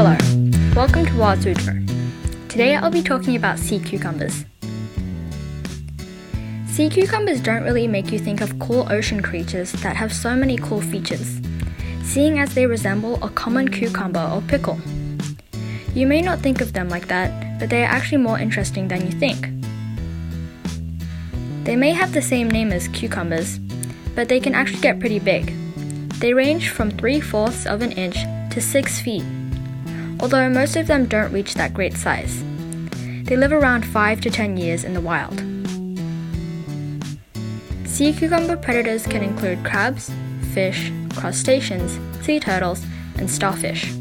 Hello, welcome to Wild. Today I'll be talking about sea cucumbers. Sea cucumbers don't really make you think of cool ocean creatures that have so many cool features, seeing as they resemble a common cucumber or pickle. You may not think of them like that, but they are actually more interesting than you think. They may have the same name as cucumbers, but they can actually get pretty big. They range from 3 fourths of an inch to 6 feet, although most of them don't reach that great size. They live around 5 to 10 years in the wild. Sea cucumber predators can include crabs, fish, crustaceans, sea turtles, and starfish.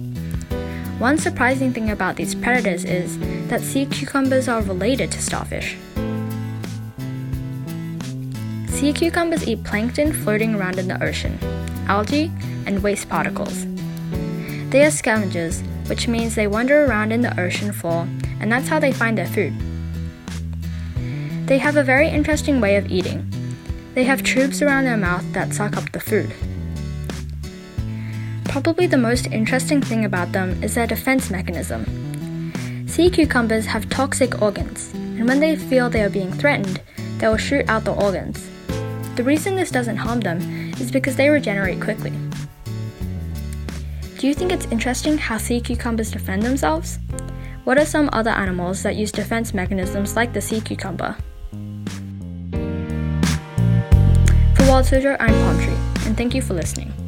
One surprising thing about these predators is that sea cucumbers are related to starfish. Sea cucumbers eat plankton floating around in the ocean, algae, and waste particles. They are scavengers, which means they wander around in the ocean floor, and that's how they find their food. They have a very interesting way of eating. They have tubes around their mouth that suck up the food. Probably the most interesting thing about them is their defense mechanism. Sea cucumbers have toxic organs, and when they feel they are being threatened, they will shoot out the organs. The reason this doesn't harm them is because they regenerate quickly. Do you think it's interesting how sea cucumbers defend themselves? What are some other animals that use defense mechanisms like the sea cucumber? For Wild Suzhou, I'm Palm Tree, and thank you for listening.